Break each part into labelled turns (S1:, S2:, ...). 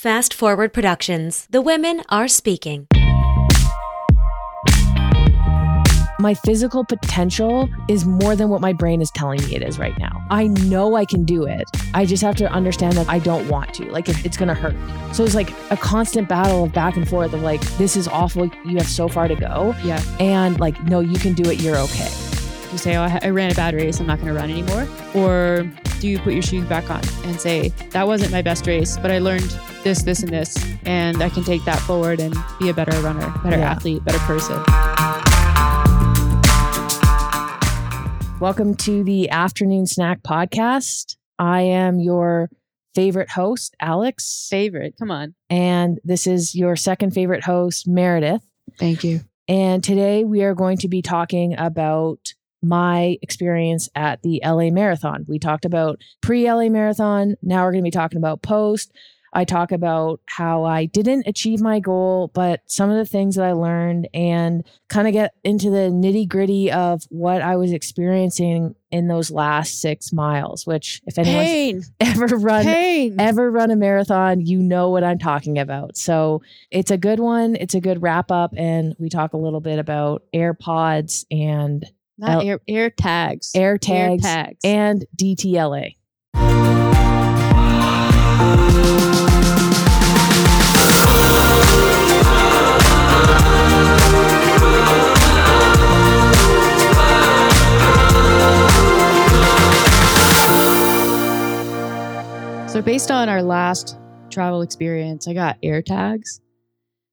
S1: Fast Forward Productions. The women are speaking.
S2: my physical potential is more than what my brain is telling me it is right now. I know I can do it. I just have to understand that I don't want to. Like, it's going to hurt. So it's like a constant battle of back and forth of like, this is awful. You have so far to go.
S3: Yeah.
S2: And like, no, you can do it. You're okay.
S3: You say, oh, I, I ran a bad race. I'm not going to run anymore. Or do you put your shoes back on and say, that wasn't my best race, but I learned this, this, and this. And I can take that forward and be a better runner, better
S2: Yeah.
S3: athlete, better person.
S2: Welcome to the Afternoon Snack Podcast. I am your favorite host, Alex.
S3: Favorite. Come on.
S2: And this is your second favorite host, Meredith.
S3: Thank you.
S2: And today we are going to be talking about my experience at the LA Marathon. We talked about pre LA Marathon. Now we're going to be talking about post. I talk about how I didn't achieve my goal, but some of the things that I learned and kind of get into the nitty gritty of what I was experiencing in those last six miles, which if anyone's
S3: Pain.
S2: ever run
S3: Pain.
S2: ever run a marathon, you know what I'm talking about. So it's a good one. It's a good wrap up. And we talk a little bit about AirPods and
S3: Not
S2: L-
S3: air, air tags.
S2: air tags
S3: tags.
S2: and DTLA.
S3: So based on our last travel experience, I got air tags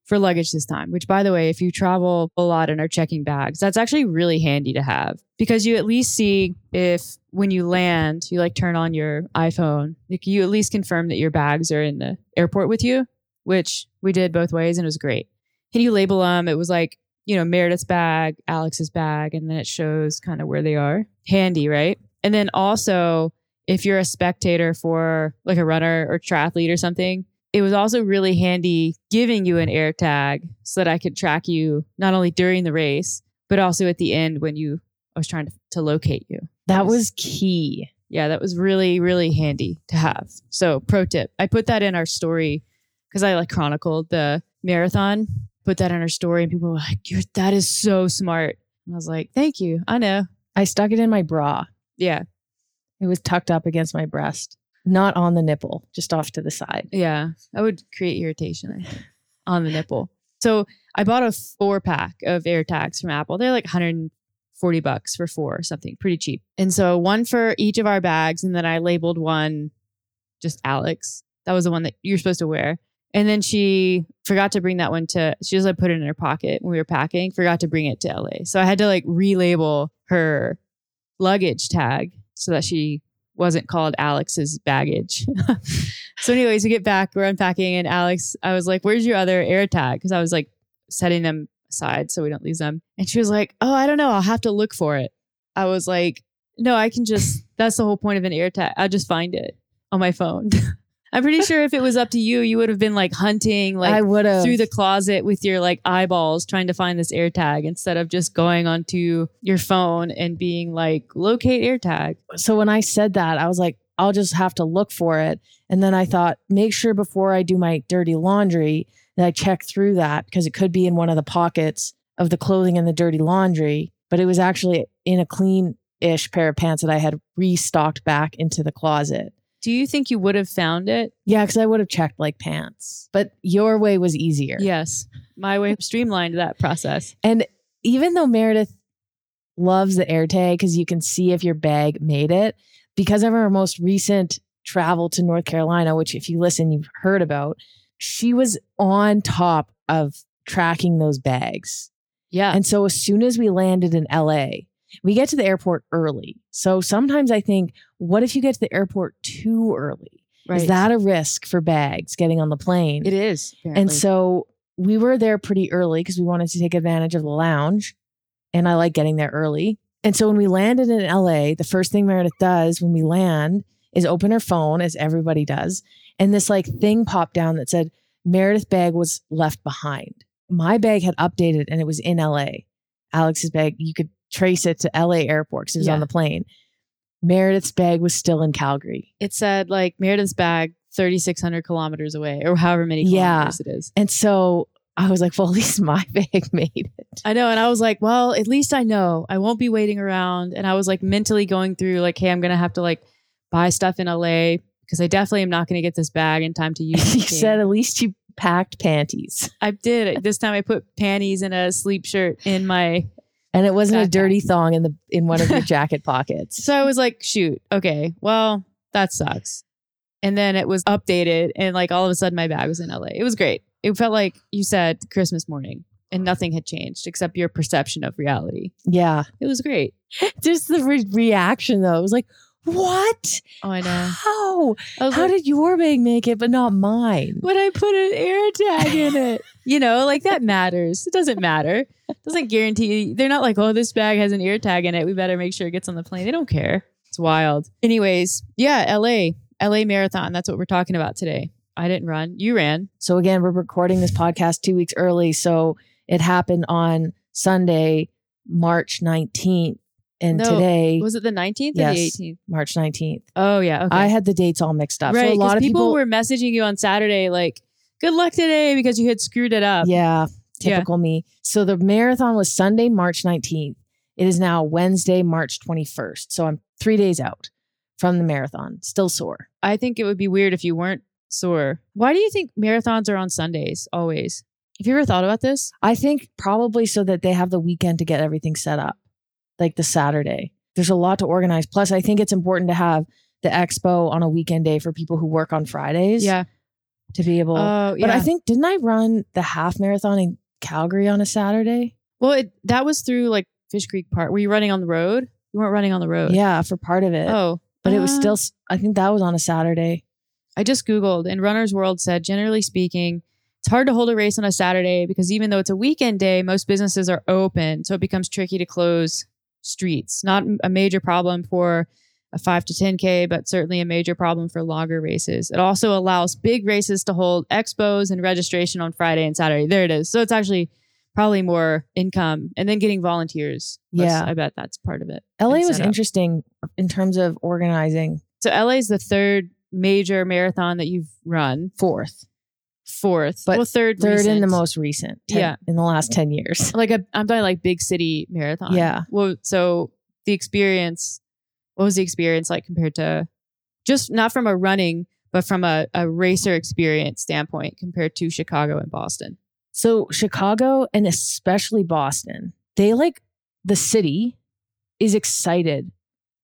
S3: for luggage this time, which by the way, if you travel a lot and are checking bags, that's actually really handy to have because you at least see if when you land, you like turn on your iPhone, like you at least confirm that your bags are in the airport with you, which we did both ways and it was great. Can you label them? It was like, you know, Meredith's bag, Alex's bag, and then it shows kind of where they are. Handy, right? And then also if you're a spectator for like a runner or triathlete or something, it was also really handy giving you an air tag so that I could track you not only during the race, but also at the end when you I was trying to, to locate you.
S2: That was key.
S3: Yeah, that was really, really handy to have. So pro tip. I put that in our story because I like chronicled the marathon, put that in our story, and people were like, You're that is so smart. And I was like, Thank you. I know.
S2: I stuck it in my bra.
S3: Yeah.
S2: It was tucked up against my breast, not on the nipple, just off to the side.
S3: Yeah, that would create irritation on the nipple. So I bought a four pack of air tags from Apple. They're like 140 bucks for four or something, pretty cheap. And so one for each of our bags, and then I labeled one just Alex. That was the one that you're supposed to wear. And then she forgot to bring that one to. She just like put it in her pocket when we were packing. Forgot to bring it to LA, so I had to like relabel her luggage tag so that she wasn't called Alex's baggage. so, anyways, we get back, we're unpacking, and Alex, I was like, "Where's your other air tag?" Because I was like setting them aside so we don't lose them. And she was like, "Oh, I don't know. I'll have to look for it." I was like, "No, I can just. That's the whole point of an air tag. I'll just find it on my phone." I'm pretty sure if it was up to you, you would have been like hunting, like
S2: I would have
S3: through the closet with your like eyeballs trying to find this air tag instead of just going onto your phone and being like locate air tag.
S2: so when I said that, I was like, I'll just have to look for it. And then I thought, make sure before I do my dirty laundry that I check through that because it could be in one of the pockets of the clothing in the dirty laundry. But it was actually in a clean ish pair of pants that I had restocked back into the closet.
S3: Do you think you would have found it?
S2: Yeah, because I would have checked like pants. But your way was easier.
S3: Yes. My way streamlined that process.
S2: And even though Meredith loves the AirTag because you can see if your bag made it, because of her most recent travel to North Carolina, which if you listen, you've heard about, she was on top of tracking those bags.
S3: Yeah.
S2: And so as soon as we landed in LA, we get to the airport early. So sometimes I think, what if you get to the airport too early?
S3: right.
S2: Is that a risk for bags getting on the plane?
S3: it is.
S2: And so we were there pretty early because we wanted to take advantage of the lounge. And I like getting there early. And so when we landed in LA, the first thing Meredith does when we land is open her phone, as everybody does. And this like thing popped down that said Meredith bag was left behind. My bag had updated and it was in LA. Alex's bag, you could trace it to LA airport because it was on the plane. Meredith's bag was still in Calgary.
S3: it said like Meredith's bag 3,600 kilometers away or however many
S2: Yeah.
S3: kilometers it is.
S2: And so I was like, well, at least my bag made it.
S3: I know. And I was like, well, at least I know I won't be waiting around. And I was like mentally going through, like, hey, I'm going to have to like buy stuff in LA because I definitely am not going to get this bag in time to use. It. you
S2: said at least you packed panties.
S3: I did. This time I put panties and a sleep shirt in my.
S2: And it wasn't a dirty thong in the in one of your jacket pockets.
S3: So I was like, shoot, okay, well, that sucks. And then it was updated, and like all of a sudden, my bag was in LA. It was great. It felt like you said Christmas morning, and nothing had changed except your perception of reality.
S2: Yeah.
S3: It was great.
S2: Just the re- reaction though. It was like, what?
S3: Oh, I know.
S2: How?
S3: I
S2: How
S3: like,
S2: did your bag make it, but not mine?
S3: when I put an air tag in it. You know, like that matters. It doesn't matter. It doesn't guarantee. They're not like, oh, this bag has an air tag in it. We better make sure it gets on the plane. They don't care. It's wild. Anyways, yeah, LA, LA Marathon. That's what we're talking about today. I didn't run. You ran.
S2: So again, we're recording this podcast two weeks early. So it happened on Sunday, March 19th. And
S3: No,
S2: today,
S3: Was it the 19th or the 18th?
S2: March 19th.
S3: Oh, yeah. Okay.
S2: I had the dates all mixed up.
S3: right.
S2: so a lot of
S3: people,
S2: people,
S3: were messaging you on Saturday, like, good luck today because you had screwed it up.
S2: yeah,
S3: Yeah.
S2: typical me. So the marathon was Sunday, March 19th. It is now Wednesday, March 21st. So I'm three days out from the marathon, still sore.
S3: I think it would be weird if you weren't sore. Why do you think marathons are on Sundays always? Have you ever thought about this?
S2: I think probably so that they have the weekend to get everything set up, like the Saturday. There's a lot to organize. Plus, I think it's important to have the expo on a weekend day for people who work on Fridays
S3: Yeah.
S2: to be able.
S3: Oh, yeah.
S2: But I think, didn't I run the half marathon in Calgary on a Saturday?
S3: well, it, that was through like Fish Creek Park. Were you running on the road? You weren't running on the road.
S2: Yeah, for part of it.
S3: Oh,
S2: but it was
S3: uh,
S2: still, I think that was on a Saturday.
S3: I just Googled, and Runner's World said, generally speaking, it's hard to hold a race on a Saturday because even though it's a weekend day, most businesses are open. So it becomes tricky to close streets. Not a major problem for a 5 to 10K, but certainly a major problem for longer races. It also allows big races to hold expos and registration on Friday and Saturday. There it is. So it's actually probably more income and then getting volunteers.
S2: Yeah.
S3: I bet that's part of it.
S2: LA was interesting in terms of organizing
S3: So LA is the third major marathon that you've run.
S2: fourth,
S3: Fourth,
S2: But
S3: well, third,
S2: third in the most recent, 10
S3: Yeah.
S2: in the last 10 years.
S3: like a I'm talking like big city marathon.
S2: Yeah.
S3: Well, so the experience, what was the experience like compared to just not from a running, but from a, a racer experience standpoint compared to Chicago and Boston?
S2: So Chicago and especially Boston, they like the city is excited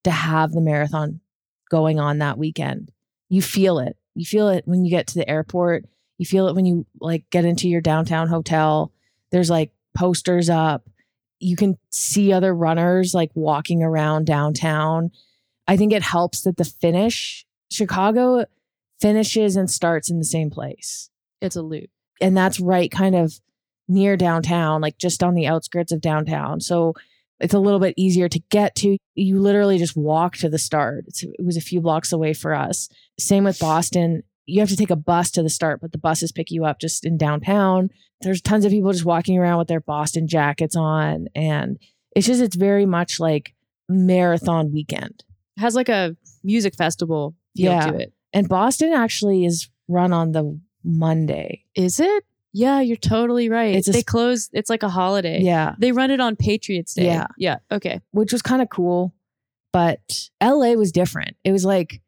S2: to have the marathon going on that weekend. You feel it. You feel it when you get to the airport. You feel it when you like get into your downtown hotel. There's like posters up. You can see other runners like walking around downtown. I think it helps that the finish, Chicago finishes and starts in the same place
S3: It's a loop.
S2: and that's right kind of near downtown like just on the outskirts of downtown so it's a little bit easier to get to you literally just walk to the start it's, it was a few blocks away for us same with boston you have to take a bus to the start but the buses pick you up just in downtown there's tons of people just walking around with their boston jackets on and it's just it's very much like marathon weekend
S3: It has like a music festival feel
S2: Yeah.
S3: to it.
S2: and boston actually is run on the monday
S3: Is it? Yeah, you're totally right.
S2: It's a
S3: they close. It's like a holiday.
S2: yeah
S3: They run it on Patriots Day.
S2: Yeah.
S3: Yeah. Okay.
S2: which was kind of cool. But LA was different. It was like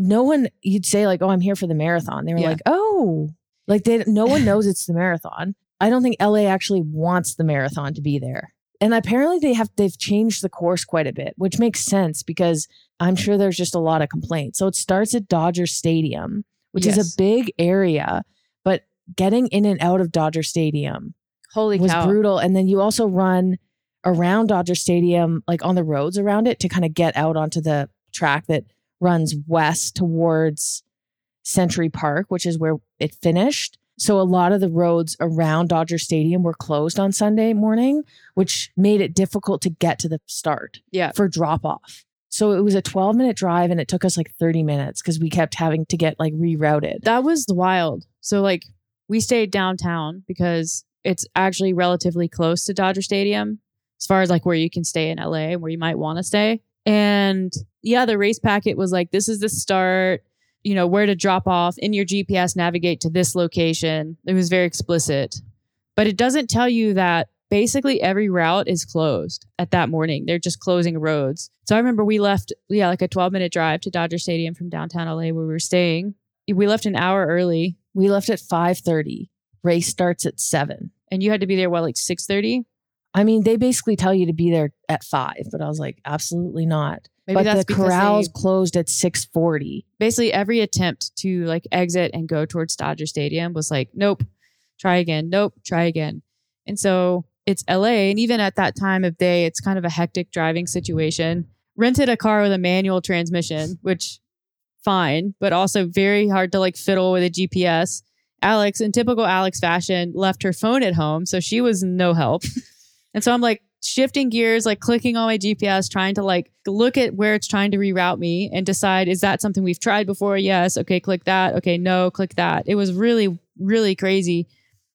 S2: no one you'd say like, "Oh, I'm here for the marathon." They were
S3: Yeah.
S2: like, "Oh, like they no one knows it's the marathon." I don't think LA actually wants the marathon to be there. And apparently they have they've changed the course quite a bit, which makes sense because I'm sure there's just a lot of complaints. So it starts at Dodger Stadium, which is a big area, but getting in and out of Dodger Stadium
S3: Holy
S2: was
S3: cow.
S2: brutal. And then you also run around Dodger Stadium, like on the roads around it, to kind of get out onto the track that runs west towards Century Park, which is where it finished. So a lot of the roads around Dodger Stadium were closed on Sunday morning, which made it difficult to get to the start
S3: Yeah.
S2: for drop off. So it was a 12 minute drive and it took us like 30 minutes because we kept having to get like rerouted.
S3: That was wild. So like we stayed downtown because it's actually relatively close to Dodger Stadium as far as like where you can stay in LA and where you might want to stay. And yeah, the race packet was like this is the start. you know, where to drop off in your GPS, navigate to this location. It was very explicit. But it doesn't tell you that basically every route is closed at that morning. They're just closing roads. So I remember we left, yeah, like a 12 minute drive to Dodger Stadium from downtown LA where we were staying. We left an hour early
S2: We left at 5:30. Race starts at 7.
S3: and you had to be there, what, like 6.30?
S2: I mean, they basically tell you to be there at 5, but I was like, absolutely not.
S3: Maybe
S2: but
S3: that's
S2: the
S3: because
S2: corrals
S3: they-
S2: closed at 6:40.
S3: basically every attempt to like exit and go towards Dodger Stadium was like, nope, try again, nope, try again. And so it's LA. And even at that time of day, it's kind of a hectic driving situation. Rented a car with a manual transmission, which fine, but also very hard to like fiddle with a GPS. Alex, in typical Alex fashion, left her phone at home. So she was no help. and so I'm like shifting gears, like clicking on my GPS, trying to like look at where it's trying to reroute me and decide is that something we've tried before? Yes. Okay, click that. Okay, no, click that. It was really, really crazy.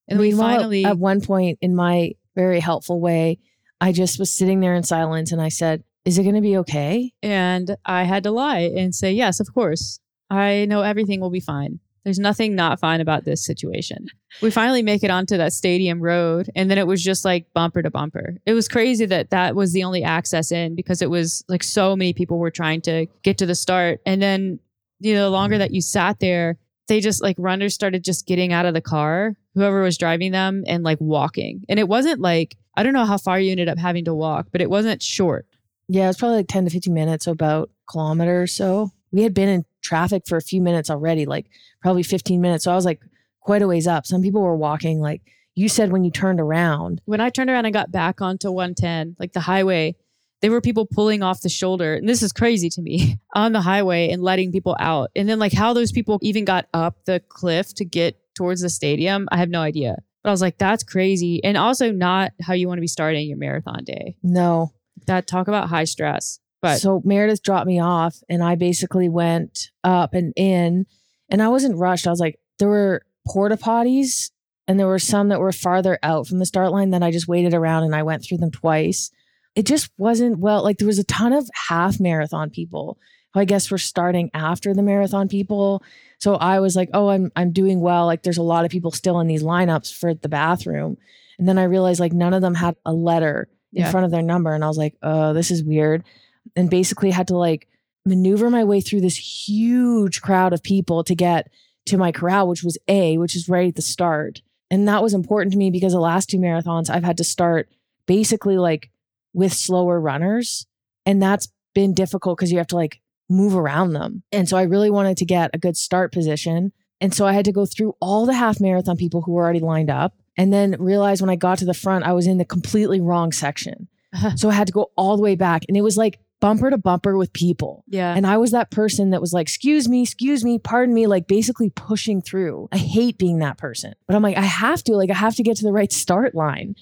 S3: And we finally,
S2: at one point in my very helpful way, I just was sitting there in silence and I said, "Is it going to be okay?"
S3: and I had to lie and say, yes, of course. I know everything will be fine. There's nothing not fine about this situation. We finally make it onto that stadium road, and then it was just like bumper to bumper. It was crazy that that was the only access in because it was like so many people were trying to get to the start. And then, you know, the longer that you sat there, they just like runners started just getting out of the car, whoever was driving them, and like walking. And it wasn't like, I don't know how far you ended up having to walk, but it wasn't short.
S2: Yeah, it was probably like 10 to 15 minutes, so about kilometer or so. We had been in traffic for a few minutes already, like probably 15 minutes. So I was like quite a ways up. Some people were walking, like you said, when you turned around.
S3: when I turned around and got back onto 110, like the highway, there were people pulling off the shoulder. And this is crazy to me on the highway and letting people out. And then, like, how those people even got up the cliff to get towards the stadium, I have no idea. But I was like, that's crazy. And also, not how you want to be starting your marathon day.
S2: No.
S3: That talk about high stress. But
S2: so Meredith dropped me off and I basically went up and in and I wasn't rushed. I was like, there were porta potties and there were some that were farther out from the start line that I just waited around and I went through them twice. It just wasn't well, like there was a ton of half marathon people who I guess were starting after the marathon people. So I was like, oh, I'm I'm doing well. Like there's a lot of people still in these lineups for the bathroom. And then I realized like none of them had a letter in
S3: Yeah.
S2: front of their number. And I was like, oh, this is weird. And basically had to like maneuver my way through this huge crowd of people to get to my corral, which was A, which is right at the start. And that was important to me because the last two marathons I've had to start basically like with slower runners. And that's been difficult because you have to like move around them. And so I really wanted to get a good start position. And so I had to go through all the half marathon people who were already lined up and then realize when I got to the front, I was in the completely wrong section. so I had to go all the way back. And it was like bumper to bumper with people.
S3: yeah.
S2: And I was that person that was like, excuse me, excuse me, pardon me, like basically pushing through. I hate being that person. But I'm like, I have to, like, I have to get to the right start line.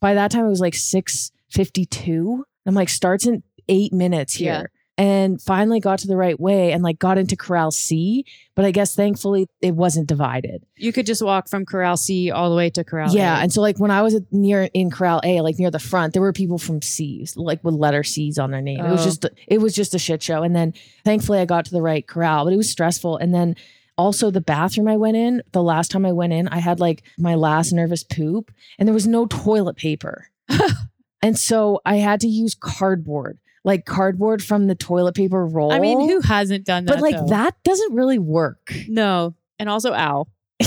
S2: By that time, it was like 652. I'm like, starts in eight minutes here.
S3: Yeah.
S2: And finally got to the right way and like got into Corral C. But I guess thankfully it wasn't divided.
S3: you could just walk from Corral C all the way to Corral A.
S2: Yeah.
S3: A.
S2: And so like when I was near in Corral A, like near the front, there were people from C's, like with letter C's on their name. It was
S3: Oh.
S2: just it was just a shit show. And then thankfully I got to the right corral, but it was stressful. And then also the bathroom I went in, the last time I went in, I had like my last nervous poop and there was no toilet paper. and so I had to use cardboard, like cardboard from the toilet paper roll.
S3: I mean, who hasn't done that?
S2: But like
S3: though?
S2: that doesn't really work.
S3: No. And also ow.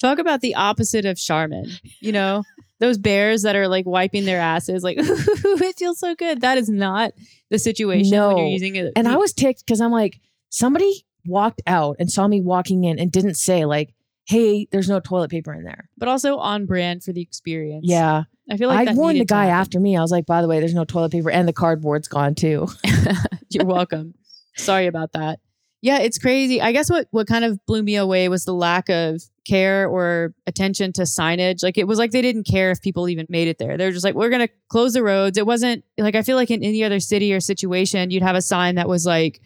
S3: Talk about the opposite of Charmin. You know, those bears that are like wiping their asses, like it feels so good. That is not the situation when you're
S2: No.
S3: using it.
S2: And I was ticked because I'm like, somebody walked out and saw me walking in and didn't say like, "Hey, there's no toilet paper in there."
S3: but also on brand for the experience.
S2: Yeah,
S3: I feel like
S2: I warned the guy after me. I was like, "By the way, there's no toilet paper and the cardboard's gone too."
S3: You're welcome. Sorry about that. Yeah, it's crazy. I guess what what kind of blew me away was the lack of care or attention to signage. Like it was like they didn't care if people even made it there. They're just like, we're gonna close the roads. It wasn't like I feel like in any other city or situation, you'd have a sign that was like,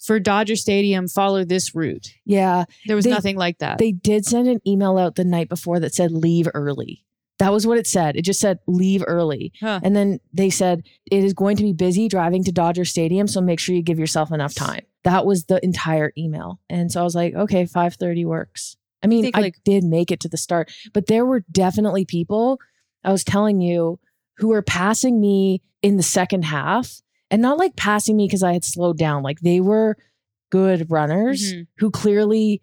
S3: for Dodger Stadium, follow this route.
S2: yeah,
S3: There was
S2: They-
S3: nothing like that.
S2: they did send an email out the night before that said leave early. That was what it said. It just said leave early.
S3: Huh.
S2: And then they said it is going to be busy driving to Dodger Stadium, so make sure you give yourself enough time. That was the entire email. And so I was like, okay, 5:30 works. I mean, I
S3: like-
S2: did make it to the start, but there were definitely people I was telling you who were passing me in the second half and not like passing me because I had slowed down. Like they were good runners
S3: Mhm.
S2: who clearly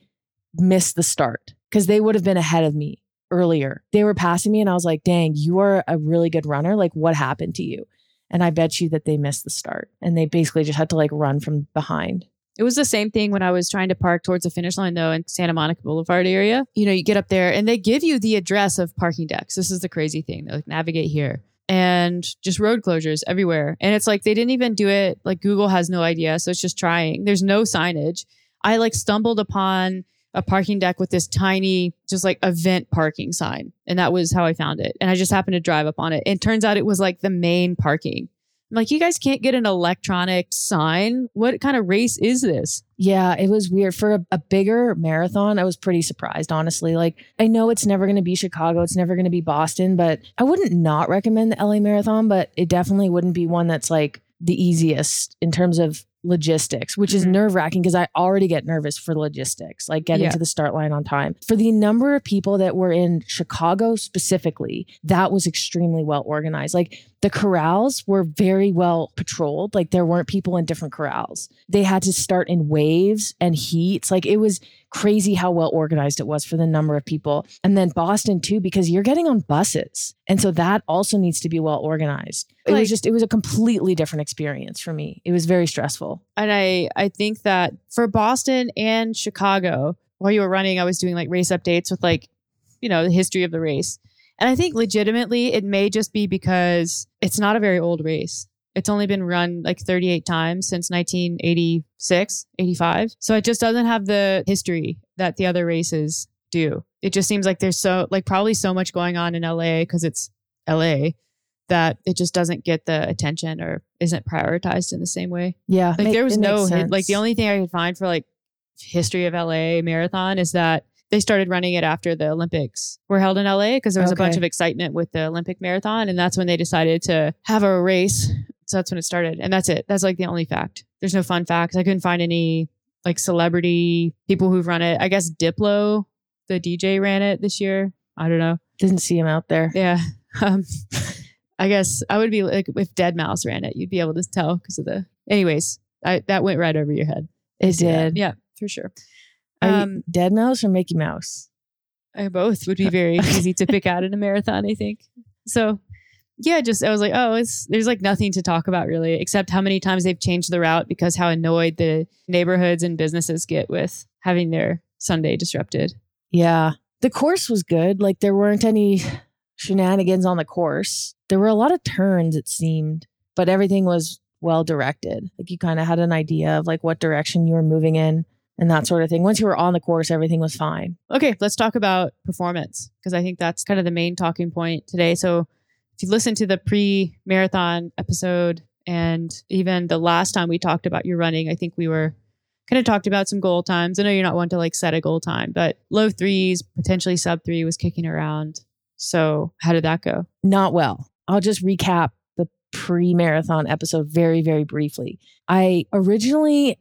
S2: missed the start because they would have been ahead of me earlier. They were passing me and I was like, dang, you are a really good runner. Like, what happened to you? And I bet you that they missed the start and they basically just had to like run from behind.
S3: It was the same thing when I was trying to park towards the finish line, though, in Santa Monica Boulevard area. You know, you get up there and they give you the address of parking decks. This is the crazy thing. They like navigate here and just road closures everywhere. And it's like they didn't even do it. Like Google has no idea. So it's just trying. There's no signage. I like stumbled upon a parking deck with this tiny, just like event parking sign. And that was how I found it. And I just happened to drive up on it. And it turns out it was like the main parking. I'm like, you guys can't get an electronic sign. What kind of race is this?
S2: Yeah, it was weird. For a, a bigger marathon, I was pretty surprised, honestly. Like, I know it's never going to be Chicago, it's never going to be Boston, but I wouldn't not recommend the LA Marathon, but it definitely wouldn't be one that's like the easiest in terms of logistics, which is
S3: Mhm.
S2: nerve wracking because I already get nervous for logistics, like getting
S3: Yeah.
S2: to the start line on time. For the number of people that were in Chicago specifically, that was extremely well organized. Like, the corrals were very well patrolled. Like there weren't people in different corrals. They had to start in waves and heats. Like it was crazy how well organized it was for the number of people. And then Boston too, because you're getting on buses. And so that also needs to be well organized. It
S3: Like-
S2: was just, it was a completely different experience for me. It was very stressful.
S3: And I, I think that for Boston and Chicago, while you were running, I was doing like race updates with like, you know, the history of the race. And I think legitimately it may just be because it's not a very old race. It's only been run like 38 times since 1986, 85. So it just doesn't have the history that the other races do. It just seems like there's so, like, probably so much going on in LA because it's LA that it just doesn't get the attention or isn't prioritized in the same way.
S2: Yeah.
S3: Like
S2: ma-
S3: there was no hit, like the only thing I could find for like history of LA marathon is that they started running it after the Olympics were held in LA because there was a bunch of excitement with the Olympic marathon and that's when they decided to have a race. So that's when it started. And that's it. That's like the only fact. There's no fun facts. I couldn't find any like celebrity people who've run it. I guess Diplo, the DJ ran it this year. I don't know.
S2: Didn't see him out there.
S3: Yeah. Um, I guess I would be like if Dead Mouse ran it, you'd be able to tell because of the. Anyways, I, that went right over your head.
S2: It
S3: see that.
S2: did.
S3: Yeah, for sure. Um,
S2: Dead Mouse or Mickey Mouse?
S3: I both would be very easy to pick out in a marathon. I think so. Yeah, just I was like, oh, it's there's like nothing to talk about really, except how many times they've changed the route because how annoyed the neighborhoods and businesses get with having their Sunday disrupted.
S2: Yeah. The course was good. Like there weren't any shenanigans on the course. There were a lot of turns, it seemed, but everything was well directed. Like you kind of had an idea of like what direction you were moving in and that sort of thing. Once you were on the course, everything was fine.
S3: Okay, let's talk about performance because I think that's kind of the main talking point today. So, if you listen to the pre marathon episode and even the last time we talked about your running, I think we were kind of talked about some goal times. I know you're not one to like set a goal time, but low threes, potentially sub three was kicking around. So, how did that go?
S2: Not well. I'll just recap the pre marathon episode very, very briefly. I originally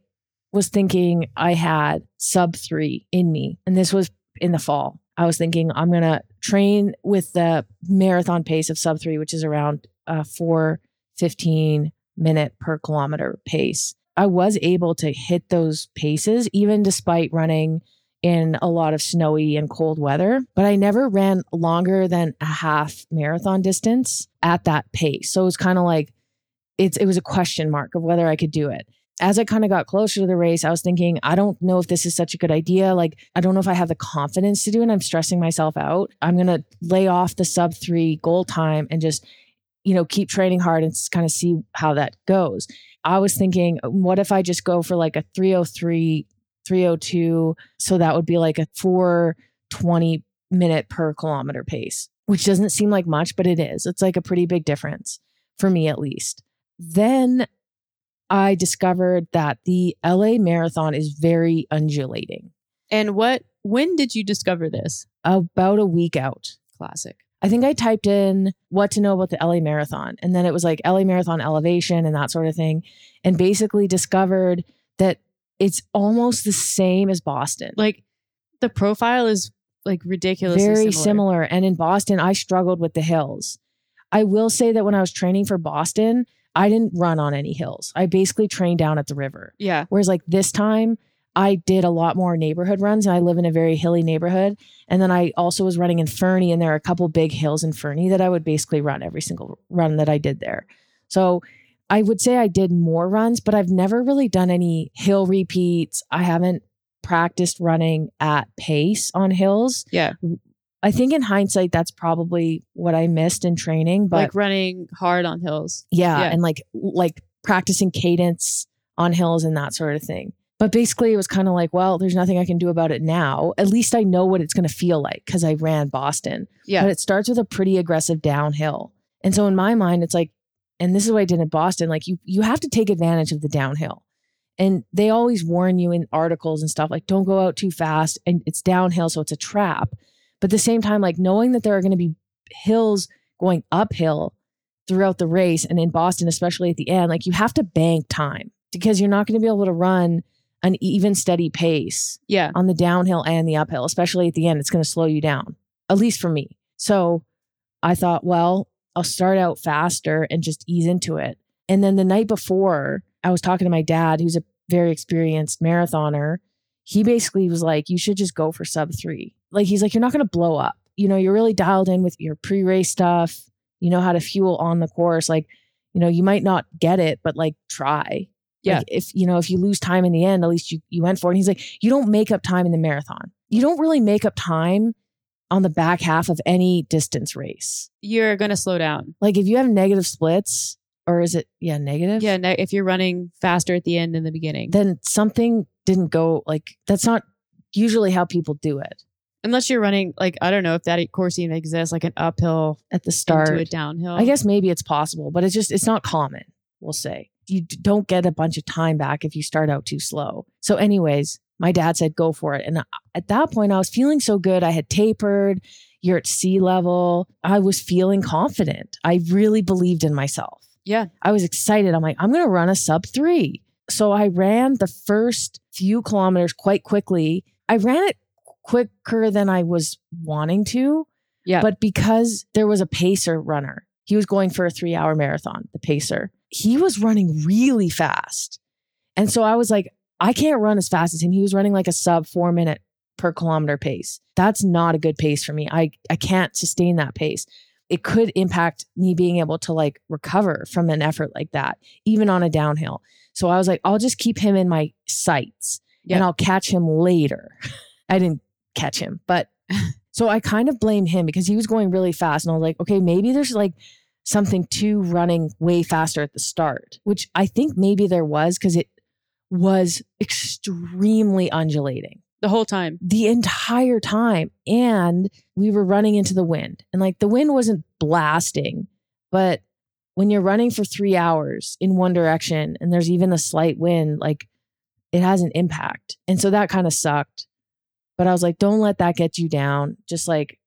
S2: was thinking I had sub three in me, and this was in the fall. I was thinking I'm going to train with the marathon pace of sub three, which is around uh, 415 minute per kilometer pace. I was able to hit those paces even despite running in a lot of snowy and cold weather, but I never ran longer than a half marathon distance at that pace. So it was kind of like it's it was a question mark of whether I could do it. As I kind of got closer to the race, I was thinking, I don't know if this is such a good idea. Like, I don't know if I have the confidence to do it. I'm stressing myself out. I'm going to lay off the sub three goal time and just, you know, keep training hard and kind of see how that goes. I was thinking, uh, what if I just go for like a 303, 302? So that would be like a 420 minute per kilometer pace, which doesn't seem like much, but it is. It's like a pretty big difference for me, at least. Then I discovered that the LA marathon is very undulating.
S3: And what, when did you discover this?
S2: About a week out.
S3: Classic.
S2: I think I typed in what to know about the LA Marathon, and then it was like LA Marathon elevation and that sort of thing, and basically discovered that it's almost the same as Boston.
S3: Like the profile is like ridiculously
S2: very
S3: similar.
S2: similar. And in Boston, I struggled with the hills. I will say that when I was training for Boston, I didn't run on any hills. I basically trained down at the river.
S3: Yeah.
S2: Whereas like this time, I did a lot more neighborhood runs and I live in a very hilly neighborhood. And then I also was running in Fernie and there are a couple big hills in Fernie that I would basically run every single run that I did there. So I would say I did more runs, but I've never really done any hill repeats. I haven't practiced running at pace on hills.
S3: Yeah.
S2: I think in hindsight, that's probably what I missed in training. But
S3: like running hard on hills.
S2: yeah,
S3: Yeah.
S2: and like like practicing cadence on hills and that sort of thing. But basically, it was kind of like, well, there's nothing I can do about it now. At least I know what it's going to feel like because I ran Boston.
S3: Yeah.
S2: But it starts with a pretty aggressive downhill, and so in my mind, it's like, and this is what I did in Boston. Like you, you have to take advantage of the downhill, and they always warn you in articles and stuff like, don't go out too fast, and it's downhill, so it's a trap. But at the same time, like knowing that there are going to be hills going uphill throughout the race and in Boston, especially at the end, like you have to bank time because you're not going to be able to run an even steady pace
S3: yeah.
S2: on the downhill and the uphill, especially at the end. It's going to slow you down, at least for me. So I thought, well, I'll start out faster and just ease into it. And then the night before, I was talking to my dad, who's a very experienced marathoner. He basically was like, you should just go for sub three. Like, he's like, you're not going to blow up. You know, you're really dialed in with your pre race stuff. You know how to fuel on the course. Like, you know, you might not get it, but like try.
S3: Yeah.
S2: Like, if you know, if you lose time in the end, at least you you went for it. And he's like, you don't make up time in the marathon. You don't really make up time on the back half of any distance race.
S3: You're going to slow down.
S2: Like if you have negative splits, or is it yeah negative?
S3: Yeah. ne- If you're running faster at the end than the beginning,
S2: Then something didn't go like that's not usually how people do it
S3: unless you're running, like, I don't know if that course even exists, like an uphill
S2: at the start.
S3: into a downhill.
S2: I guess maybe it's possible, but it's just it's not common. We'll say you d- don't get a bunch of time back if you start out too slow. So, anyways, my dad said go for it, and at that point, I was feeling so good. I had tapered. You're at sea level. I was feeling confident. I really believed in myself.
S3: Yeah.
S2: I was excited. I'm like, I'm going to run a sub three. So I ran the first few kilometers quite quickly. I ran it quicker than I was wanting to.
S3: Yeah.
S2: But because there was a pacer runner, he was going for a three hour marathon, the pacer, he was running really fast. And so I was like, I can't run as fast as him. He was running like a sub four minute per kilometer pace. That's not a good pace for me. I, I can't sustain that pace. It could impact me being able to like recover from an effort like that, even on a downhill. So I was like, I'll just keep him in my sights and I'll catch him later. I didn't catch him, but so I kind of blame him because he was going really fast. And I was like, okay, maybe there's like something to running way faster at the start, which I think maybe there was because it was extremely undulating
S3: the whole time.
S2: the entire time. And we were running into the wind. And like the wind wasn't blasting, but when you're running for three hours in one direction and there's even a slight wind, like it has an impact. And so that kind of sucked. But I was like, don't let that get you down. Just like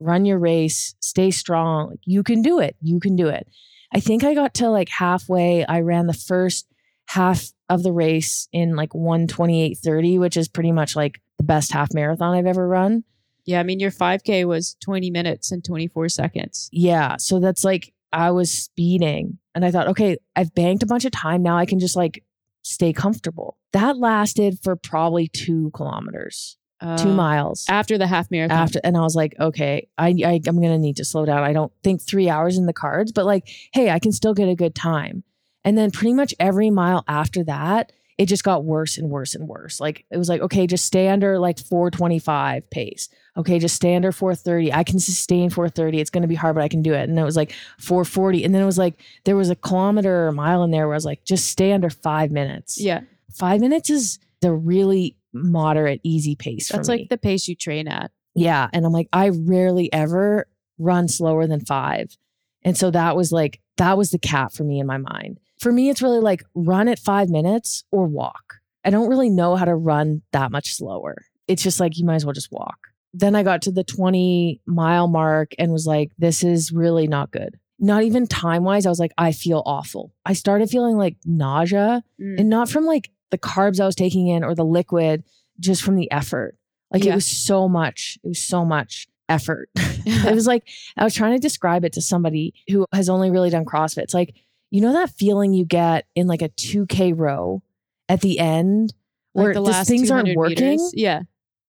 S2: run your race, stay strong. You can do it. You can do it. I think I got to like halfway. I ran the first half of the race in like 128.30, which is pretty much like the best half marathon I've ever run.
S3: Yeah. I mean, your 5K was 20 minutes and 24 seconds.
S2: Yeah. So that's like I was speeding and I thought, okay, I've banked a bunch of time. Now I can just like stay comfortable. That lasted for probably two kilometers, two
S3: Uh,
S2: miles.
S3: After the half marathon.
S2: after and i was like okay I, I i'm gonna need to slow down. I don't think three hours in the cards but like hey i can still get a good time. And then pretty much every mile after that it just got worse and worse and worse. Like it was like okay just stay under like 425 pace. Okay just stay under 430 i can sustain 430 it's gonna be hard but i can do it. And it was like 440 and then it was like there was a kilometer or a mile in there where i was like just stay under five minutes.
S3: Yeah.
S2: five minutes is the really moderate easy pace for
S3: That's like the pace you train at.
S2: Yeah. And I'm like, I rarely ever run slower than five. And so that was like, that was the cap for me in my mind. For me, it's really like run at five minutes or walk. I don't really know how to run that much slower. It's just like, you might as well just walk. Then I got to the 20 mile mark and was like, this is really not good. Not even time wise. I was like, I feel awful. I started feeling like nausea
S3: Mm.
S2: and not from like the carbs I was taking in or the liquid just from the effort. Like
S3: Yeah.
S2: it was so much. It was so much effort. it was like I was trying to describe it to somebody who has only really done CrossFit. It's like, you know that feeling you get in like a 2K row at the end
S3: Like
S2: where
S3: the last
S2: things aren't working,
S3: meters. Yeah.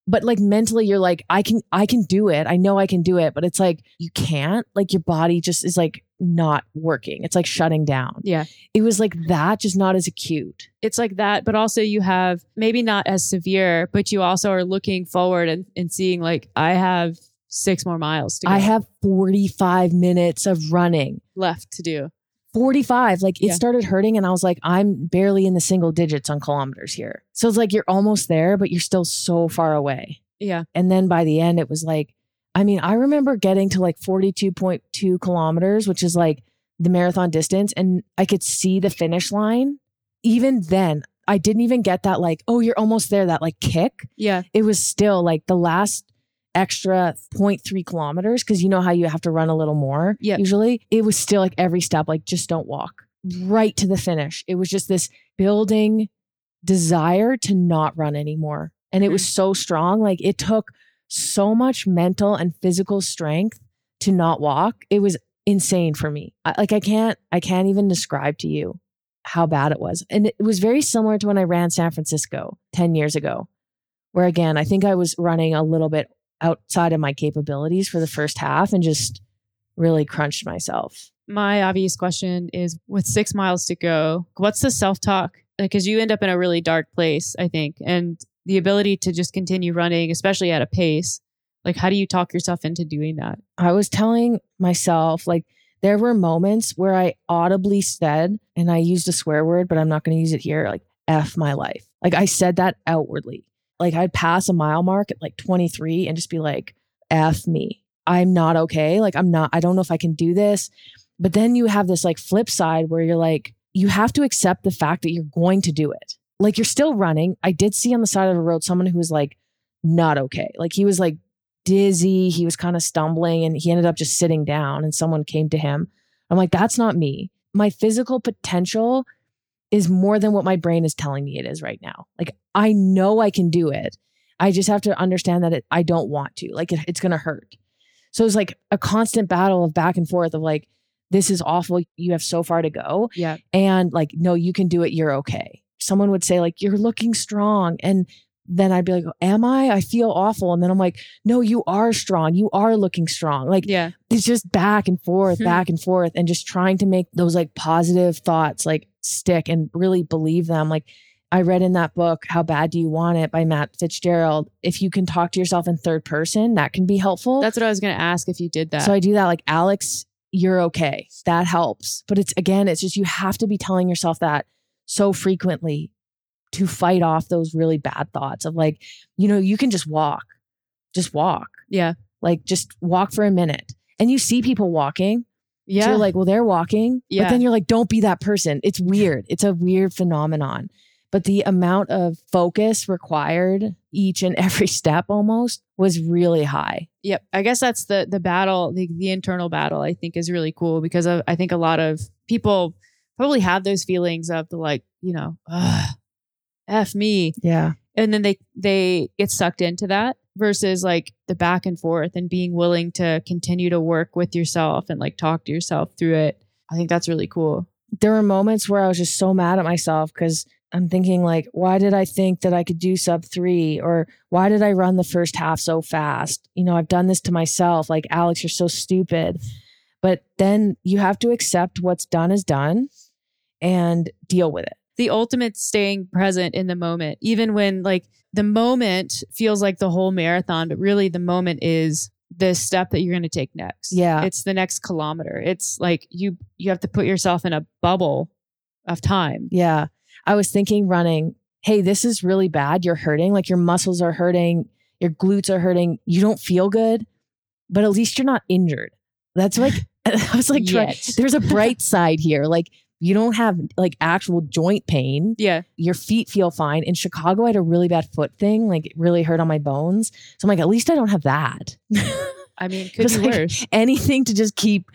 S2: but like mentally you're like, I can I can do it. I know I can do it, but it's like you can't. Like your body just is like not working. It's like shutting down.
S3: Yeah.
S2: It was like that, just not as acute.
S3: It's like that, but also you have maybe not as severe, but you also are looking forward and, and seeing like I have six more miles to go
S2: I have 45 minutes of running.
S3: left to do.
S2: 45 like it
S3: Yeah.
S2: started hurting and i was like i'm barely in the single digits on kilometers here so it's like you're almost there but you're still so far away
S3: Yeah.
S2: and then by the end it was like i mean i remember getting to like 42.2 kilometers which is like the marathon distance and i could see the finish line. Even then i didn't even get that like oh you're almost there that like kick.
S3: Yeah.
S2: it was still like the last extra 0.3 kilometers because you know how you have to run a little more
S3: Yep.
S2: usually? It was still like every step like just don't walk. Right to the finish. It was just this building desire to not run anymore and it was mm-hmm. so strong. Like it took so much mental and physical strength to not walk it was insane for me I, like i can't i can't even describe to you how bad it was and it was very similar to when i ran san francisco 10 years ago where again i think i was running a little bit outside of my capabilities for the first half and just really crunched myself
S3: My obvious question is with six miles to go, what's the self talk? Because you end up in a really dark place, I think. And the ability to just continue running, especially at a pace, like how do you talk yourself into doing that?
S2: I was telling myself, like, there were moments where I audibly said, and I used a swear word, but I'm not going to use it here, like, F my life. Like, I said that outwardly. Like, I'd pass a mile mark at like 23 and just be like, F me. I'm not okay. Like, I'm not, I don't know if I can do this. But then you have this like flip side where you're like, you have to accept the fact that you're going to do it. Like, you're still running. I did see on the side of the road someone who was like, not okay. Like, he was like, dizzy. He was kind of stumbling and he ended up just sitting down and someone came to him. I'm like, that's not me. My physical potential is more than what my brain is telling me it is right now. Like, I know I can do it. I just have to understand that it, I don't want to. Like, it, it's going to hurt. So it's like a constant battle of back and forth of like, this is awful. You have so far to go
S3: Yeah.
S2: and like no you can do it you're okay someone would say like you're looking strong and then i'd be like am i i feel awful and then i'm like no you are strong you are looking strong like
S3: Yeah.
S2: it's just back and forth back and forth and just trying to make those like positive thoughts like stick and really believe them like i read in that book how bad do you want it by matt fitzgerald if you can talk to yourself in third person that can be helpful
S3: That's what I was going to ask if you did that.
S2: so I do that like Alex, you're okay. That helps. But it's again, it's just you have to be telling yourself that so frequently to fight off those really bad thoughts of like, you know, you can just walk. Just walk.
S3: yeah.
S2: Like just walk for a minute. And you see people walking. So
S3: Yeah.
S2: you're like, well, they're walking.
S3: Yeah.
S2: But then you're like, don't be that person. It's weird. It's a weird phenomenon. But the amount of focus required each and every step almost was really high.
S3: Yep. I guess that's the the battle, the, the internal battle, I think is really cool because of, I think a lot of people probably have those feelings of the like, you know, F me.
S2: Yeah.
S3: And then they they get sucked into that versus like the back and forth and being willing to continue to work with yourself and like talk to yourself through it. I think that's really cool.
S2: there were moments where I was just so mad at myself because I'm thinking like, why did I think that I could do sub three? Or why did I run the first half so fast? You know, I've done this to myself. Like, Alex, you're so stupid. But then you have to accept what's done is done and deal with it.
S3: the ultimate staying present in the moment, even when like the moment feels like the whole marathon, but really the moment is the step that you're going to take next.
S2: Yeah.
S3: It's the next kilometer. It's like you you have to put yourself in a bubble of time.
S2: Yeah. I was thinking running, hey, this is really bad. You're hurting. Like your muscles are hurting, your glutes are hurting. You don't feel good, but at least you're not injured. That's like, I was like, there's a bright side here. Like you don't have like actual joint pain.
S3: Yeah.
S2: Your feet feel fine. In Chicago, I had a really bad foot thing. Like it really hurt on my bones. So I'm like, at least I don't have that.
S3: I mean, could be
S2: like-
S3: worse.
S2: Anything to just keep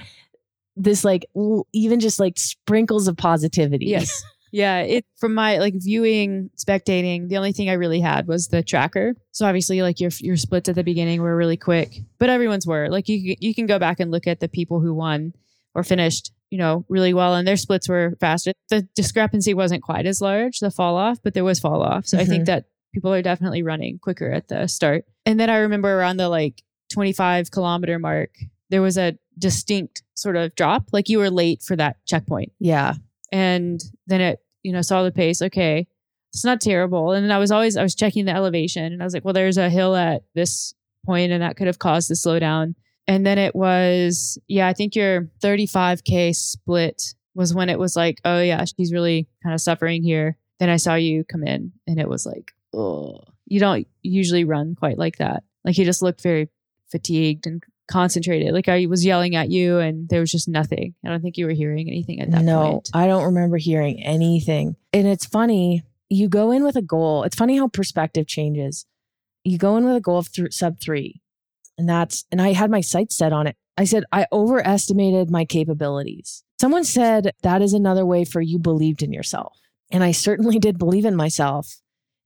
S2: this like l- even just like sprinkles of positivity.
S3: Yes. Yeah, it from my like viewing, spectating, the only thing I really had was the tracker. So obviously, like your your splits at the beginning were really quick, but everyone's were. Like you you can go back and look at the people who won or finished, you know, really well, and their splits were faster. The discrepancy wasn't quite as large, the fall off, but there was fall off. So I think mm-hmm. that people are definitely running quicker at the start. And then I remember around the like 25 kilometer mark, there was a distinct sort of drop, like you were late for that checkpoint.
S2: Yeah.
S3: And then it, you know, saw the pace. Okay, it's not terrible. And then I was always I was checking the elevation, and I was like, well, there's a hill at this point, and that could have caused the slowdown. And then it was, yeah, I think your 35k split was when it was like, oh yeah, she's really kind of suffering here. Then I saw you come in, and it was like, oh, you don't usually run quite like that. Like you just looked very fatigued and concentrated. Like I was yelling at you and there was just nothing. I don't think you were hearing anything at that
S2: no,
S3: point.
S2: I don't remember hearing anything. And it's funny, you go in with a goal. It's funny how perspective changes. You go in with a goal of th- sub three, and that's, and I had my sights set on it. I said, I overestimated my capabilities. Someone said that is another way for you believed in yourself. And I certainly did believe in myself.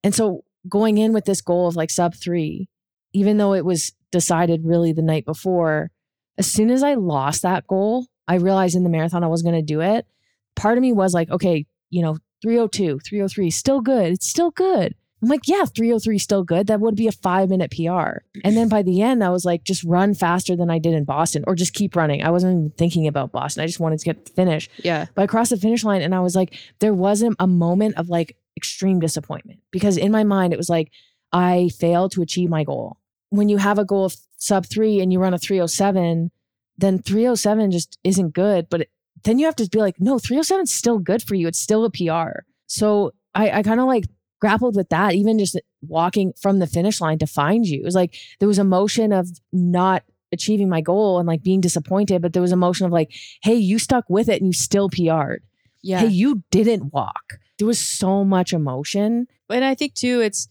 S2: And so going in with this goal of like sub three, even though it was decided really the night before, as soon as I lost that goal, I realized in the marathon I was going to do it. Part of me was like, okay, you know, 302, 303, still good. It's still good. I'm like, yeah, 303 still good. That would be a five minute PR. And then by the end, I was like, just run faster than I did in Boston or just keep running. I wasn't even thinking about Boston. I just wanted to get the finish.
S3: Yeah.
S2: But I crossed the finish line and I was like, there wasn't a moment of like extreme disappointment because in my mind, it was like, I failed to achieve my goal. When you have a goal of sub three and you run a 307, then 307 just isn't good. But it, then you have to be like, no, 307 is still good for you. It's still a PR. So I, I kind of like grappled with that, even just walking from the finish line to find you. It was like there was emotion of not achieving my goal and like being disappointed, but there was emotion of like, hey, you stuck with it and you still PR'd.
S3: Yeah.
S2: Hey, you didn't walk. There was so much emotion.
S3: and I think too, it's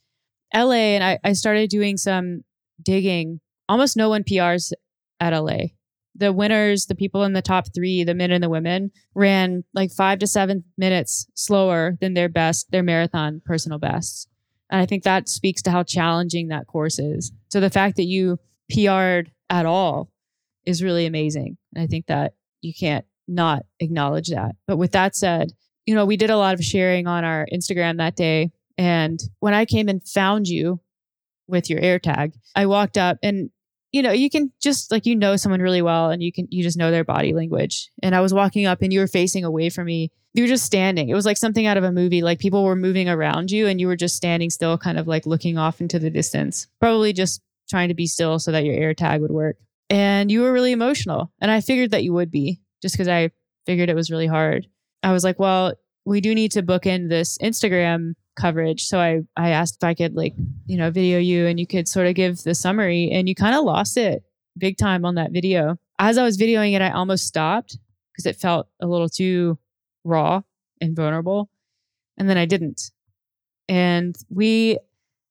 S3: LA, and I, I started doing some digging. Almost no one PRs at LA. The winners, the people in the top three, the men and the women, ran like five to seven minutes slower than their best, their marathon personal bests. And I think that speaks to how challenging that course is. So the fact that you PR'd at all is really amazing. And I think that you can't not acknowledge that. But with that said, you know, we did a lot of sharing on our Instagram that day. And when I came and found you with your air tag, I walked up and you know, you can just like you know someone really well and you can you just know their body language. And I was walking up and you were facing away from me. You were just standing. It was like something out of a movie. Like people were moving around you and you were just standing still, kind of like looking off into the distance. Probably just trying to be still so that your air tag would work. And you were really emotional. And I figured that you would be just because I figured it was really hard. I was like, well, we do need to book in this Instagram coverage. So I, I asked if I could like, you know, video you and you could sort of give the summary and you kind of lost it big time on that video. As I was videoing it, I almost stopped because it felt a little too raw and vulnerable. And then I didn't. And we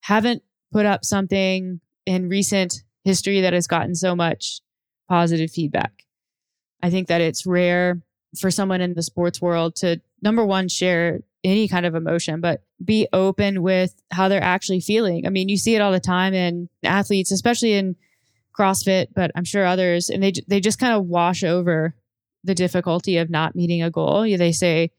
S3: haven't put up something in recent history that has gotten so much positive feedback. I think that it's rare for someone in the sports world to number one share any kind of emotion, but be open with how they're actually feeling. I mean, you see it all the time in athletes, especially in CrossFit, but I'm sure others, and they they just kind of wash over the difficulty of not meeting a goal. They say,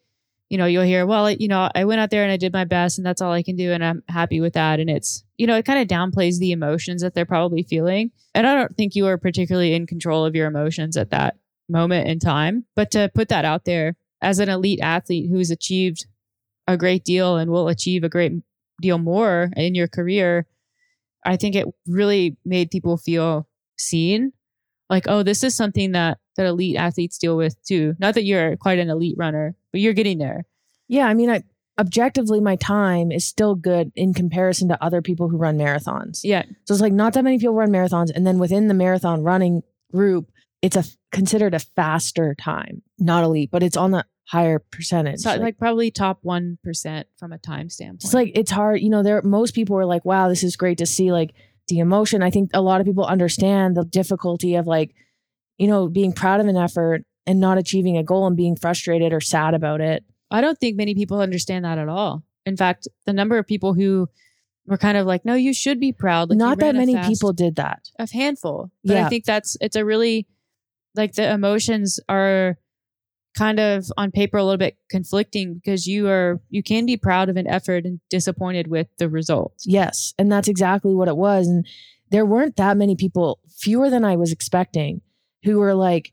S3: you know, you'll hear, well, you know, I went out there and I did my best, and that's all I can do, and I'm happy with that. And it's, you know, it kind of downplays the emotions that they're probably feeling. And I don't think you are particularly in control of your emotions at that moment in time, but to put that out there as an elite athlete who's achieved a great deal and will achieve a great deal more in your career, I think it really made people feel seen. Like, oh, this is something that that elite athletes deal with too. Not that you're quite an elite runner, but you're getting there.
S2: Yeah, I mean, I objectively my time is still good in comparison to other people who run marathons.
S3: Yeah.
S2: So it's like not that many people run marathons and then within the marathon running group, it's a considered a faster time. Not elite, but it's on the higher percentage.
S3: So like probably top 1% from a time standpoint.
S2: It's like it's hard, you know, there most people are like, wow, this is great to see like the emotion. I think a lot of people understand the difficulty of like, you know, being proud of an effort and not achieving a goal and being frustrated or sad about it.
S3: I don't think many people understand that at all. In fact, the number of people who were kind of like, no, you should be proud. Like,
S2: Not that many people did that.
S3: a handful. But
S2: Yeah.
S3: I think that's it's a really like the emotions are kind of on paper a little bit conflicting because you are you can be proud of an effort and disappointed with the result.
S2: Yes. And that's exactly what it was. And there weren't that many people, fewer than I was expecting, who were like,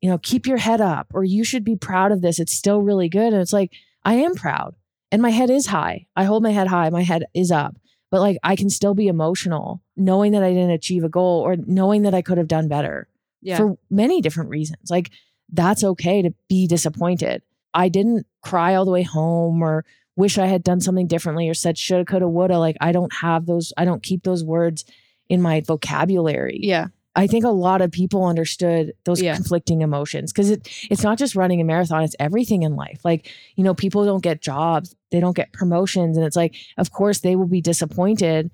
S2: you know, keep your head up or you should be proud of this. It's still really good. And it's like, I am proud and my head is high. I hold my head high. My head is up. But like, I can still be emotional knowing that I didn't achieve a goal or knowing that I could have done better
S3: Yeah.
S2: for many different reasons. Like, that's okay to be disappointed. I didn't cry all the way home or wish I had done something differently or said shoulda, coulda, woulda. Like, I don't have those, I don't keep those words in my vocabulary.
S3: yeah.
S2: I think a lot of people understood those
S3: Yeah.
S2: conflicting emotions because it it's not just running a marathon, it's everything in life. Like, you know, people don't get jobs, they don't get promotions. And it's like, of course, they will be disappointed,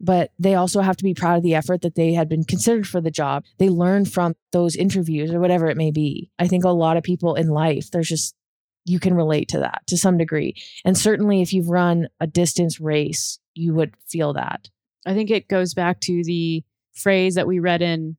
S2: but they also have to be proud of the effort that they had been considered for the job. They learned from those interviews or whatever it may be. I think a lot of people in life, there's just you can relate to that to some degree. And certainly if you've run a distance race, you would feel that.
S3: I think it goes back to the phrase that we read in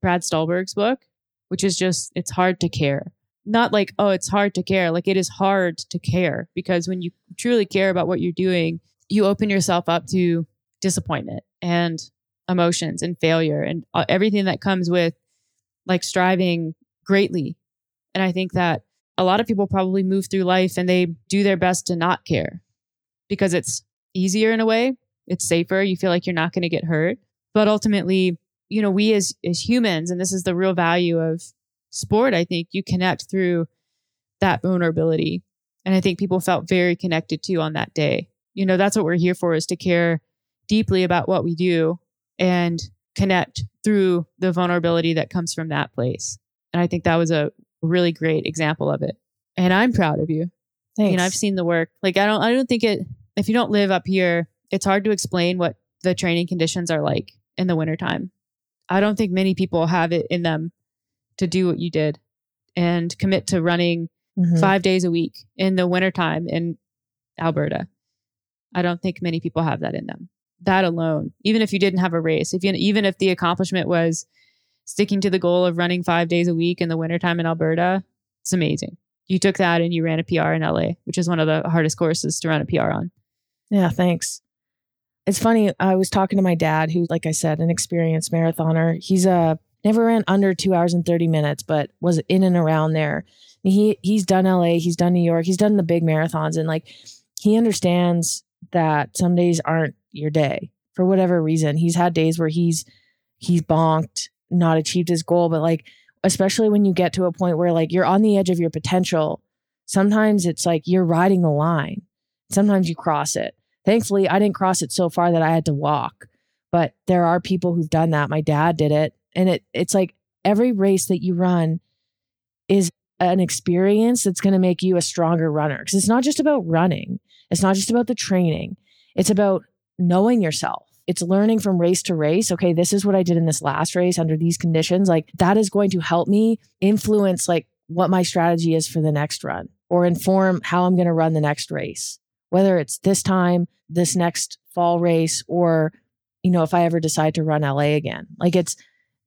S3: Brad Stulberg's book, which is just it's hard to care. Not like, oh, it's hard to care. Like it is hard to care because when you truly care about what you're doing, you open yourself up to disappointment and emotions and failure and uh, everything that comes with like striving greatly. And I think that a lot of people probably move through life and they do their best to not care because it's easier in a way. It's safer. You feel like you're not going to get hurt. But ultimately you know we as as humans and this is the real value of sport i think you connect through that vulnerability. And i think people felt very connected to on that day. You know that's what we're here for is to care deeply about what we do and connect through the vulnerability that comes from that place and i think that was a really great example of it and i'm proud of you
S2: Thanks.
S3: I mean, I've seen the work. Like I don't I don't think it if you don't live up here, it's hard to explain what the training conditions are like in the wintertime. I don't think many people have it in them to do what you did and commit to running
S2: Mhm.
S3: 5 days a week in the wintertime in Alberta. I don't think many people have that in them. That alone, even if you didn't have a race, if you even if the accomplishment was sticking to the goal of running 5 days a week in the wintertime in Alberta, it's amazing you took that and you ran a PR in LA, which is one of the hardest courses to run a PR on.
S2: Yeah, thanks. It's funny. I was talking to my dad, who, like I said, an experienced marathoner. He's uh, never ran under two hours and thirty minutes, but was in and around there. He he's done LA, he's done New York, he's done the big marathons, and like he understands that some days aren't your day for whatever reason. He's had days where he's he's bonked, not achieved his goal, but like especially when you get to a point where like you're on the edge of your potential, sometimes it's like you're riding the line. Sometimes you cross it. Thankfully, I didn't cross it so far that I had to walk, but there are people who've done that. My dad did it. And it it's like every race that you run is an experience that's going to make you a stronger runner because it's not just about running. It's not just about the training. It's about knowing yourself. It's learning from race to race. Okay, this is what I did in this last race under these conditions. Like that is going to help me influence like what my strategy is for the next run or inform how I'm going to run the next race. Whether it's this time, this next fall race or you know, if I ever decide to run LA again. Like it's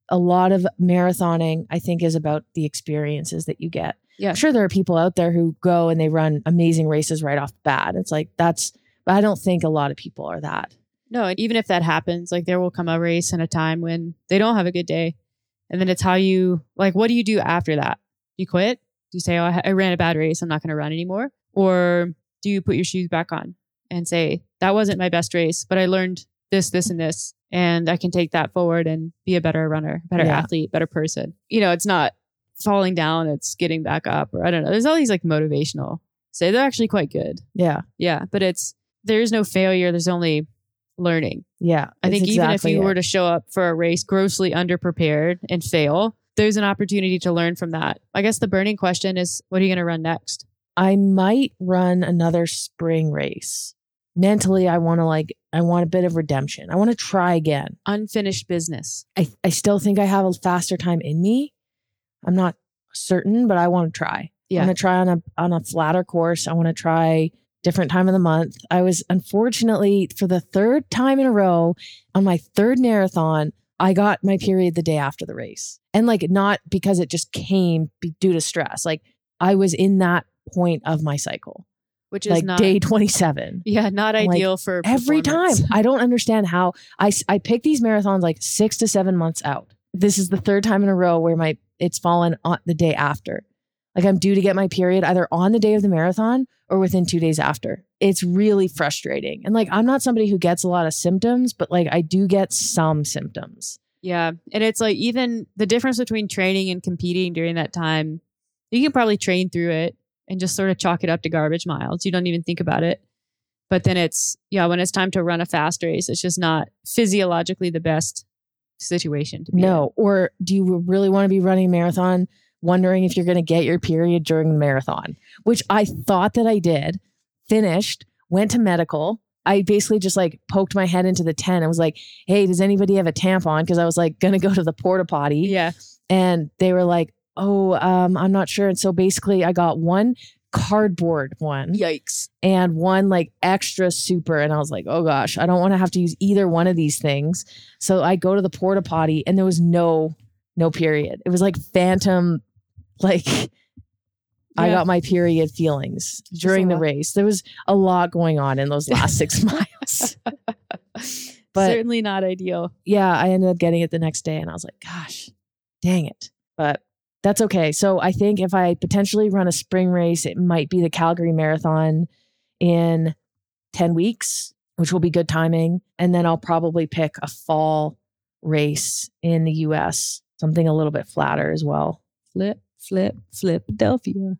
S2: a lot of marathoning I think is about the experiences that you get.
S3: Yeah.
S2: I'm sure there are people out there who go and they run amazing races right off the bat. It's like that's but I don't think a lot of people are that.
S3: No, and even if that happens, like there will come a race and a time when they don't have a good day. And then it's how you, like, what do you do after that? Do you quit? Do you say, oh, I, I ran a bad race. I'm not going to run anymore? Or do you put your shoes back on and say, that wasn't my best race, but I learned this, this, and this. And I can take that forward and be a better runner, better
S2: Yeah.
S3: athlete, better person. You know, it's not falling down, it's getting back up. Or I don't know. There's all these like motivational say they're actually quite good.
S2: Yeah.
S3: Yeah. But it's, there's no failure. There's only learning.
S2: Yeah.
S3: I think even if you
S2: it.
S3: were to show up for a race grossly underprepared and fail, there's an opportunity to learn from that. I guess the burning question is what are you going to run next?
S2: I might run another spring race. Mentally, I want to like, I want a bit of redemption. I want to try again.
S3: Unfinished business.
S2: I, I still think I have a faster time in me. I'm not certain, but I want to try.
S3: Yeah.
S2: I want to try on a on a flatter course. I want to try different time of the month. I was unfortunately for the third time in a row on my third marathon, I got my period the day after the race. And like not because it just came due to stress. Like I was in that point of my cycle.
S3: which is
S2: Like
S3: not
S2: day 27.
S3: yeah not
S2: like,
S3: ideal for
S2: Every time. I don't understand how I, I pick these marathons like 6 to 7 months out. This is the third time in a row where my it's fallen on the day after. Like I'm due to get my period either on the day of the marathon or within 2 days after. It's really frustrating. And like I'm not somebody who gets a lot of symptoms, but like I do get some symptoms.
S3: Yeah. And it's like even the difference between training and competing during that time, you can probably train through it and just sort of chalk it up to garbage miles. You don't even think about it. But then it's, yeah, when it's time to run a fast race, it's just not physiologically the best situation to be in.
S2: No, or do you really want to be running a marathon wondering if you're going to get your period during the marathon, which I thought that I did, finished, went to medical. I basically just like poked my head into the tent and was like, "Hey, does anybody have a tampon?" because I was like going to go to the porta potty
S3: Yeah.
S2: and they were like, "Oh, um, I'm not sure." And so basically I got one cardboard one
S3: Yikes.
S2: and one like extra super. And I was like, oh gosh, I don't want to have to use either one of these things. So I go to the porta potty and there was no, no period. It was like phantom, like I got my period feelings during the race. There was a lot going on in those last six miles. But-
S3: Certainly not ideal.
S2: yeah, I ended up getting it the next day and I was like, gosh, dang it. But that's okay. So I think if I potentially run a spring race, it might be the Calgary Marathon in 10 weeks, which will be good timing. And then I'll probably pick a fall race in the US, something a little bit flatter as well,
S3: Flip, flip, flip, Philadelphia.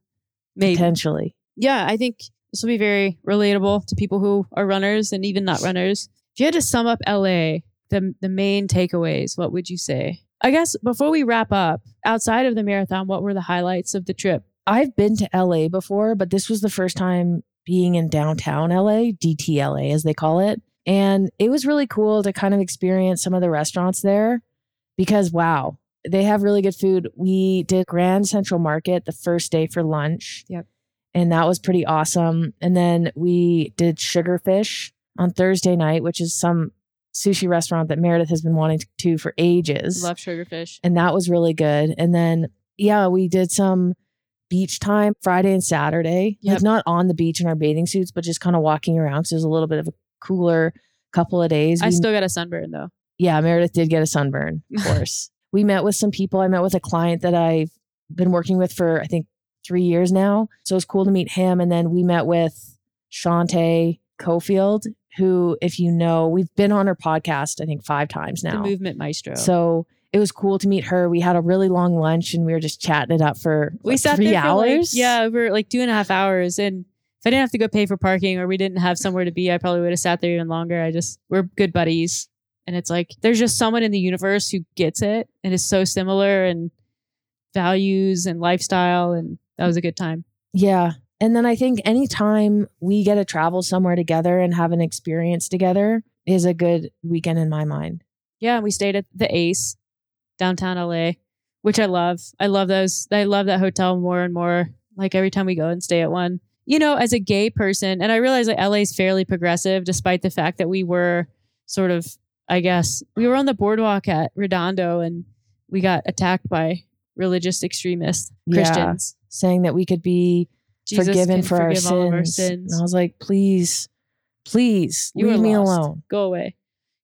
S3: Maybe.
S2: potentially.
S3: yeah, I think this will be very relatable to people who are runners and even not runners. If you had to sum up LA, the the main takeaways, what would you say? I guess before we wrap up, outside of the marathon, what were the highlights of the trip?
S2: I've been to LA before, but this was the first time being in downtown LA, DTLA as they call it. And it was really cool to kind of experience some of the restaurants there because wow, they have really good food. We did Grand Central Market the first day for lunch.
S3: Yep.
S2: And that was pretty awesome. And then we did Sugarfish on Thursday night, which is some sushi restaurant that Meredith has been wanting to for ages
S3: Love sugarfish.
S2: and that was really good. And then yeah, we did some beach time Friday and Saturday.
S3: Yep.
S2: Like not on the beach in our bathing suits, but just kind of walking around because it was a little bit of a cooler couple of days.
S3: I
S2: We-
S3: still got a sunburn though.
S2: yeah, Meredith did get a sunburn, of course. we met with some people. I met with a client that I've been working with for I think three years now. So it was cool to meet him. And then we met with Shantae Cofield, who, if you know, we've been on her podcast, I think five times
S3: The
S2: now.
S3: movement maestro.
S2: So it was cool to meet her. We had a really long lunch and we were just chatting it up for
S3: we
S2: what,
S3: sat
S2: three
S3: there for like,
S2: hours.
S3: yeah, over like two and a half hours. And if I didn't have to go pay for parking or we didn't have somewhere to be, I probably would have sat there even longer. I just we're good buddies. And it's like there's just someone in the universe who gets it and is so similar and values and lifestyle and that was a good time.
S2: Yeah. And then I think anytime we get to travel somewhere together and have an experience together is a good weekend in my mind.
S3: Yeah, we stayed at the Ace downtown LA, which I love. I love those. I love that hotel more and more. Like every time we go and stay at one. You know, as a gay person, and I realize that LA is fairly progressive, despite the fact that we were sort of, I guess, we were on the boardwalk at Redondo and we got attacked by religious extremists,
S2: Yeah.
S3: Christians.
S2: Saying that we could be
S3: Jesus
S2: forgiven for our
S3: of our
S2: sins.
S3: sins.
S2: And I was like, please, please
S3: You
S2: leave me alone.
S3: Go away.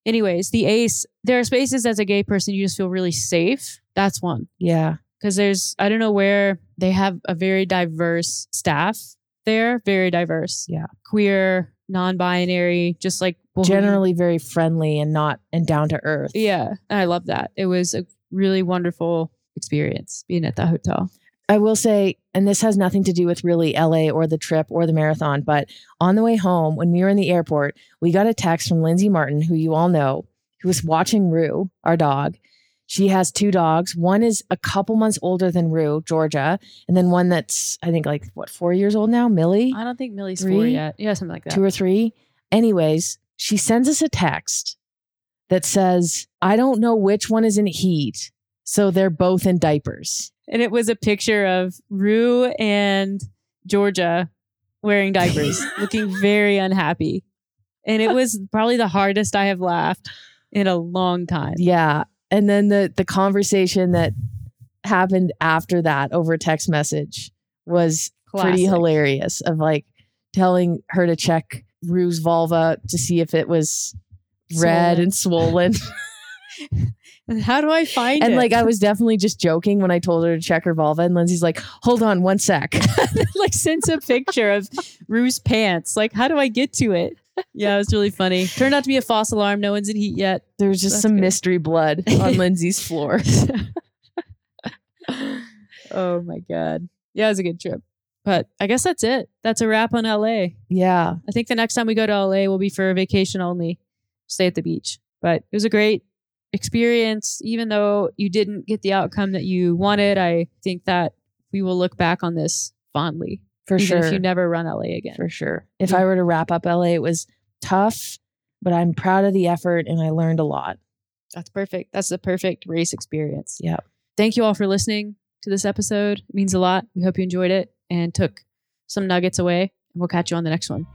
S3: Anyways, the Ace, there are spaces as a gay person you just feel really safe. That's one.
S2: Yeah.
S3: because there's I don't know where they have a very diverse staff there, very diverse.
S2: Yeah.
S3: queer, non-binary, just like
S2: Generally very friendly and not and down to earth.
S3: Yeah, and I love that. It was a really wonderful experience being at that hotel.
S2: I will say, and this has nothing to do with really LA or the trip or the marathon, but on the way home, when we were in the airport, we got a text from Lindsay Martin, who you all know, who was watching Rue, our dog. She has two dogs. One is a couple months older than Rue, Georgia, and then one that's, I think, like what, four years old now, Millie,
S3: I don't think Millie's four
S2: Three?
S3: yet. Yeah, something like that.
S2: two or three. Anyways, she sends us a text that says, I don't know which one is in heat. So they're both in diapers.
S3: And it was a picture of Rue and Georgia wearing diapers, looking very unhappy. And it was probably the hardest I have laughed in a long time.
S2: Yeah. And then the the conversation that happened after that over text message was pretty hilarious of like telling her to check Rue's vulva to see if it was red
S3: Swollen.
S2: and swollen.
S3: How do I find it?
S2: and
S3: it?
S2: like I was definitely just joking when I told her to check her vulva. And Lindsay's like, hold on one sec.
S3: like sends a picture of Rue's pants. Like, how do I get to it? Yeah, it was really funny. Turned out to be a false alarm. No one's in heat yet.
S2: There's just
S3: That's
S2: some
S3: good.
S2: mystery blood on Lindsay's floor.
S3: oh my god. Yeah, it was a good trip. But I guess that's it. That's a wrap on LA.
S2: Yeah.
S3: I think the next time we go to LA will be for a vacation only. Stay at the beach. But it was a great experience. Even though you didn't get the outcome that you wanted, I think that we will look back on this fondly.
S2: For
S3: even
S2: sure.
S3: if you never run LA again.
S2: for sure. If I were to wrap up LA, it was tough, but I'm proud of the effort and I learned a lot.
S3: That's perfect. That's the perfect race experience.
S2: Yeah.
S3: Thank you all for listening to this episode. It means a lot. We hope you enjoyed it and took some nuggets away. And we'll catch you on the next one.